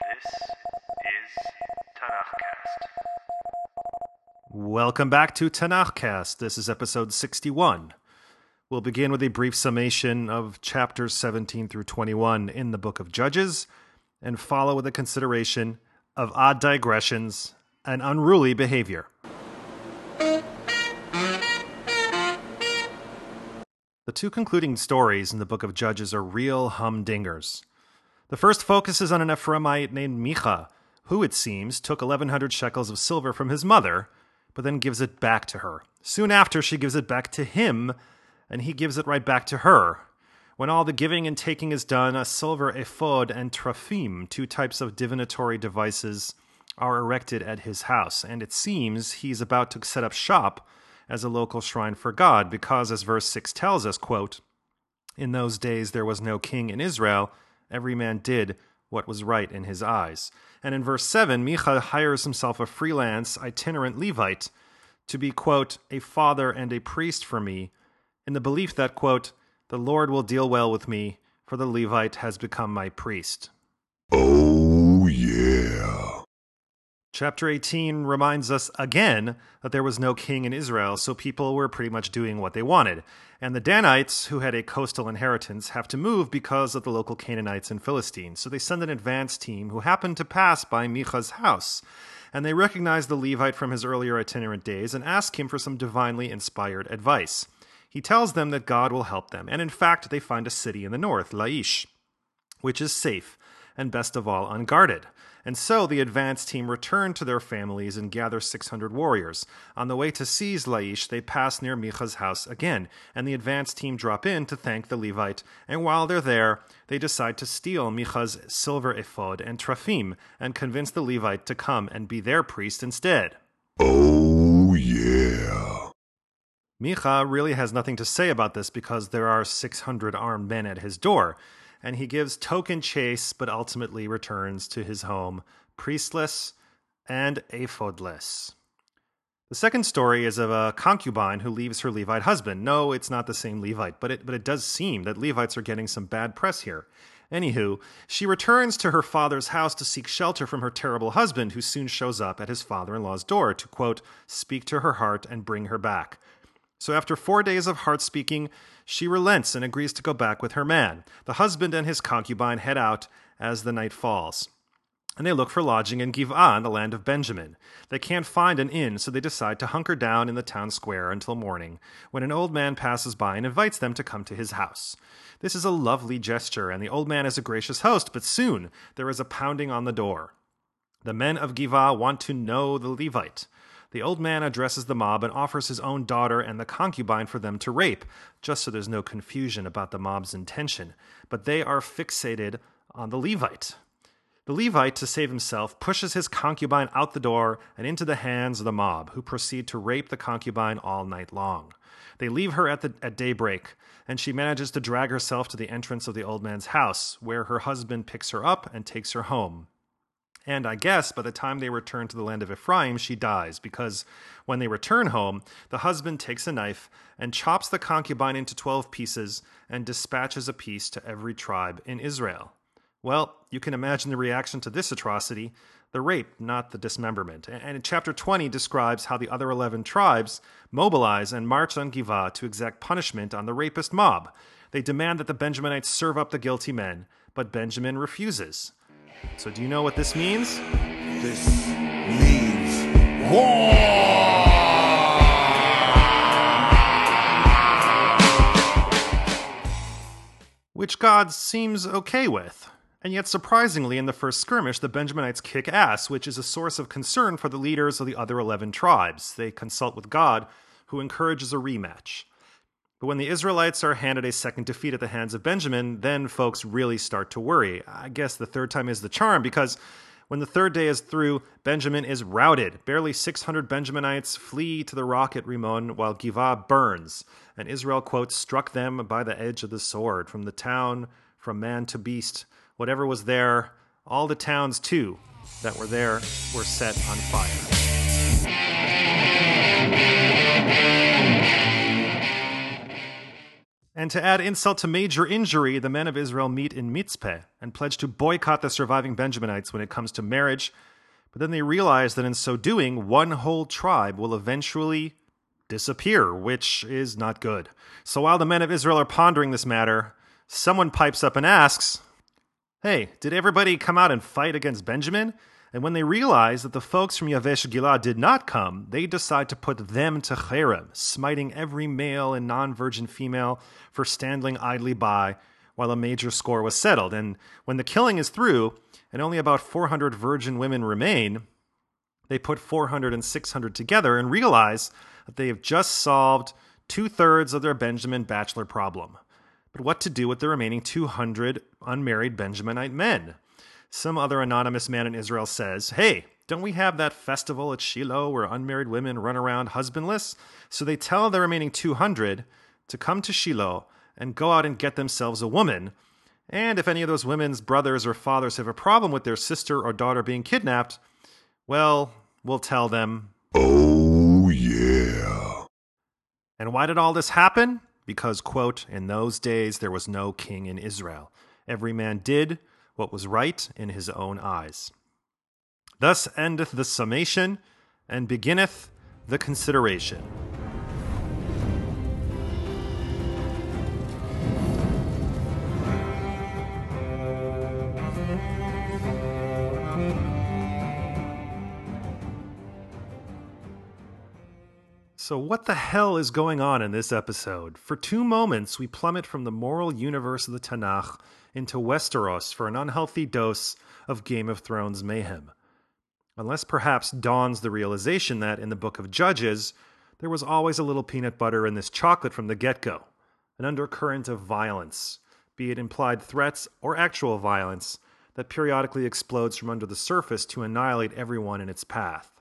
This is Tanakhcast. Welcome back to Tanakhcast. This is episode 61. We'll begin with a brief summation of chapters 17 through 21 in the book of Judges and follow with a consideration of odd digressions and unruly behavior. The two concluding stories in the book of Judges are real humdingers. The first focuses on an Ephraimite named Micha, who, it seems, took 1,100 shekels of silver from his mother, but then gives it back to her. Soon after, she gives it back to him, and he gives it right back to her. When all the giving and taking is done, a silver ephod and teraphim, two types of divinatory devices, are erected at his house, and it seems he's about to set up shop as a local shrine for God, because, as verse 6 tells us, quote, In those days there was no king in Israel, every man did what was right in his eyes. And in verse 7, Micha hires himself a freelance itinerant Levite to be, quote, a father and a priest for me, in the belief that, quote, the Lord will deal well with me, for the Levite has become my priest. Oh. Chapter 18 reminds us again that there was no king in Israel, so people were pretty much doing what they wanted. And the Danites, who had a coastal inheritance, have to move because of the local Canaanites and Philistines. So they send an advance team who happen to pass by Micha's house. And they recognize the Levite from his earlier itinerant days and ask him for some divinely inspired advice. He tells them that God will help them, and in fact, they find a city in the north, Laish, which is safe and best of all unguarded. And so the advance team return to their families and gather 600 warriors. On the way to seize Laish, they pass near Micha's house again, and the advance team drop in to thank the Levite. And while they're there, they decide to steal Micha's silver ephod and teraphim and convince the Levite to come and be their priest instead. Oh, yeah. Micha really has nothing to say about this because there are 600 armed men at his door, and he gives token chase but ultimately returns to his home priestless and ephodless. The second story is of a concubine who leaves her Levite husband. No, it's not the same Levite, but it, but it does seem that Levites are getting some bad press here. Anywho, she returns to her father's house to seek shelter from her terrible husband, who soon shows up at his father in law's door to, quote, speak to her heart and bring her back. So after four days of heart speaking, she relents and agrees to go back with her man. The husband and his concubine head out as the night falls. And they look for lodging in Giv'ah, in the land of Benjamin. They can't find an inn, so they decide to hunker down in the town square until morning, when an old man passes by and invites them to come to his house. This is a lovely gesture, and the old man is a gracious host, but soon there is a pounding on the door. The men of Giv'ah want to know the Levite. The old man addresses the mob and offers his own daughter and the concubine for them to rape, just so there's no confusion about the mob's intention. But they are fixated on the Levite. The Levite, to save himself, pushes his concubine out the door and into the hands of the mob, who proceed to rape the concubine all night long. They leave her at, the, at daybreak, and she manages to drag herself to the entrance of the old man's house, where her husband picks her up and takes her home. And I guess by the time they return to the land of Ephraim, she dies, because when they return home, the husband takes a knife and chops the concubine into 12 pieces and dispatches a piece to every tribe in Israel. Well, you can imagine the reaction to this atrocity the rape, not the dismemberment. And chapter 20 describes how the other 11 tribes mobilize and march on Giv'ah to exact punishment on the rapist mob. They demand that the Benjaminites serve up the guilty men, but Benjamin refuses. So, do you know what this means? This means war! Which God seems okay with. And yet, surprisingly, in the first skirmish, the Benjaminites kick ass, which is a source of concern for the leaders of the other 11 tribes. They consult with God, who encourages a rematch. But when the Israelites are handed a second defeat at the hands of Benjamin, then folks really start to worry. I guess the third time is the charm because when the third day is through, Benjamin is routed. Barely 600 Benjaminites flee to the rock at Rimmon while Giv'ah burns. And Israel, quote, struck them by the edge of the sword, from the town, from man to beast. Whatever was there, all the towns too that were there were set on fire. And to add insult to major injury, the men of Israel meet in Mitzpeh and pledge to boycott the surviving Benjaminites when it comes to marriage. But then they realize that in so doing, one whole tribe will eventually disappear, which is not good. So while the men of Israel are pondering this matter, someone pipes up and asks, Hey, did everybody come out and fight against Benjamin? And when they realize that the folks from Yavesh Gilad did not come, they decide to put them to cherem, smiting every male and non virgin female for standing idly by while a major score was settled. And when the killing is through, and only about 400 virgin women remain, they put 400 and 600 together and realize that they have just solved two thirds of their Benjamin bachelor problem. But what to do with the remaining 200 unmarried Benjaminite men? Some other anonymous man in Israel says, Hey, don't we have that festival at Shiloh where unmarried women run around husbandless? So they tell the remaining 200 to come to Shiloh and go out and get themselves a woman. And if any of those women's brothers or fathers have a problem with their sister or daughter being kidnapped, well, we'll tell them. Oh, yeah. And why did all this happen? Because, quote, in those days there was no king in Israel. Every man did what was right in his own eyes. Thus endeth the summation, and beginneth the consideration. So, what the hell is going on in this episode? For two moments, we plummet from the moral universe of the Tanakh into Westeros for an unhealthy dose of Game of Thrones mayhem. Unless perhaps dawns the realization that in the Book of Judges, there was always a little peanut butter in this chocolate from the get go, an undercurrent of violence, be it implied threats or actual violence, that periodically explodes from under the surface to annihilate everyone in its path.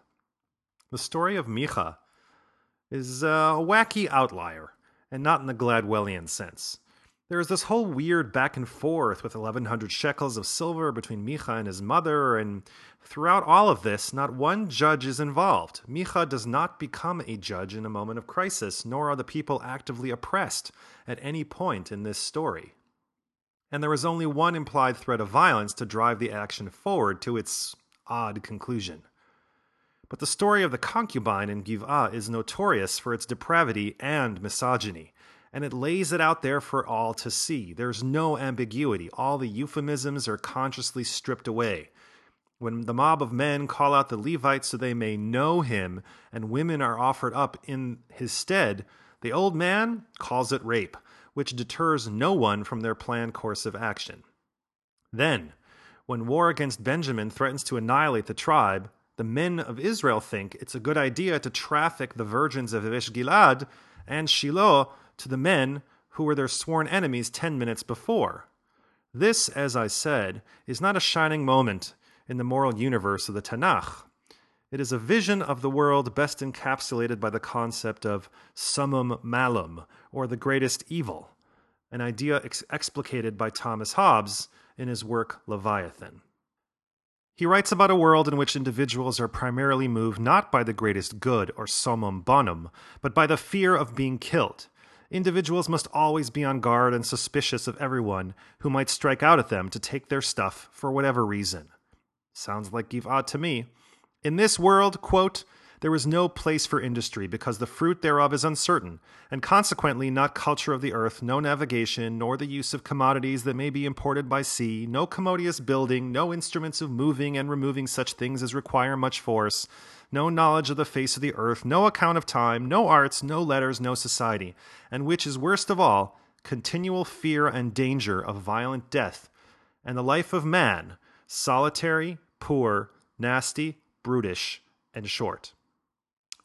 The story of Micha is a wacky outlier, and not in the Gladwellian sense. There is this whole weird back and forth with 1100 shekels of silver between Micha and his mother, and throughout all of this, not one judge is involved. Micha does not become a judge in a moment of crisis, nor are the people actively oppressed at any point in this story. And there is only one implied threat of violence to drive the action forward to its odd conclusion. But the story of the concubine in Giv'ah is notorious for its depravity and misogyny, and it lays it out there for all to see. There's no ambiguity. All the euphemisms are consciously stripped away. When the mob of men call out the Levites so they may know him, and women are offered up in his stead, the old man calls it rape, which deters no one from their planned course of action. Then, when war against Benjamin threatens to annihilate the tribe, the men of Israel think it's a good idea to traffic the virgins of Yavesh Gilad and Shiloh to the men who were their sworn enemies ten minutes before. This, as I said, is not a shining moment in the moral universe of the Tanakh. It is a vision of the world best encapsulated by the concept of summum malum, or the greatest evil, an idea ex- explicated by Thomas Hobbes in his work Leviathan. He writes about a world in which individuals are primarily moved not by the greatest good or summum bonum, but by the fear of being killed. Individuals must always be on guard and suspicious of everyone who might strike out at them to take their stuff for whatever reason. Sounds like Giv'ah to me. In this world, quote, there is no place for industry because the fruit thereof is uncertain, and consequently not culture of the earth, no navigation, nor the use of commodities that may be imported by sea, no commodious building, no instruments of moving and removing such things as require much force, no knowledge of the face of the earth, no account of time, no arts, no letters, no society, and which is worst of all, continual fear and danger of violent death, and the life of man, solitary, poor, nasty, brutish, and short.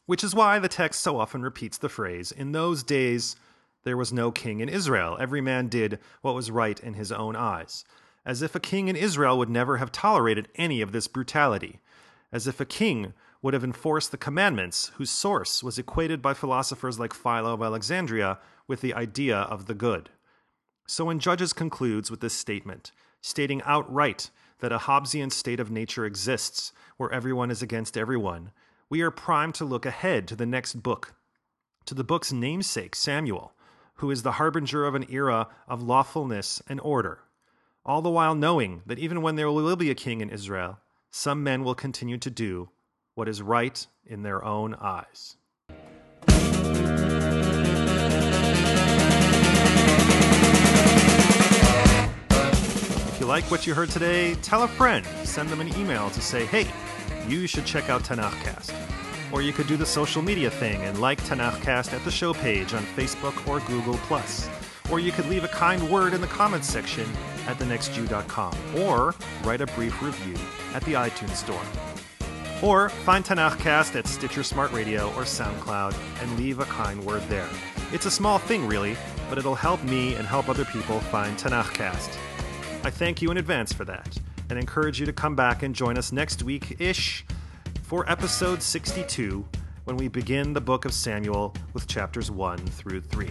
Which is why the text so often repeats the phrase, In those days there was no king in Israel. Every man did what was right in his own eyes. As if a king in Israel would never have tolerated any of this brutality. As if a king would have enforced the commandments whose source was equated by philosophers like Philo of Alexandria with the idea of the good. So when Judges concludes with this statement, stating outright that a Hobbesian state of nature exists where everyone is against everyone, we are primed to look ahead to the next book, to the book's namesake, Samuel, who is the harbinger of an era of lawfulness and order, all the while knowing that even when there will be a king in Israel, some men will continue to do what is right in their own eyes. If you like what you heard today, tell a friend. Send them an email to say, hey, you should check out Tanakhcast. Or you could do the social media thing and like Tanakhcast at the show page on Facebook or Google+. Or you could leave a kind word in the comments section at thenextjew.com. Or write a brief review at the iTunes Store. Or find Tanakhcast at Stitcher Smart Radio or SoundCloud and leave a kind word there. It's a small thing, really, but it'll help me and help other people find Tanakhcast. I thank you in advance for that and encourage you to come back and join us next week ish for episode 62 when we begin the book of Samuel with chapters 1 through 3.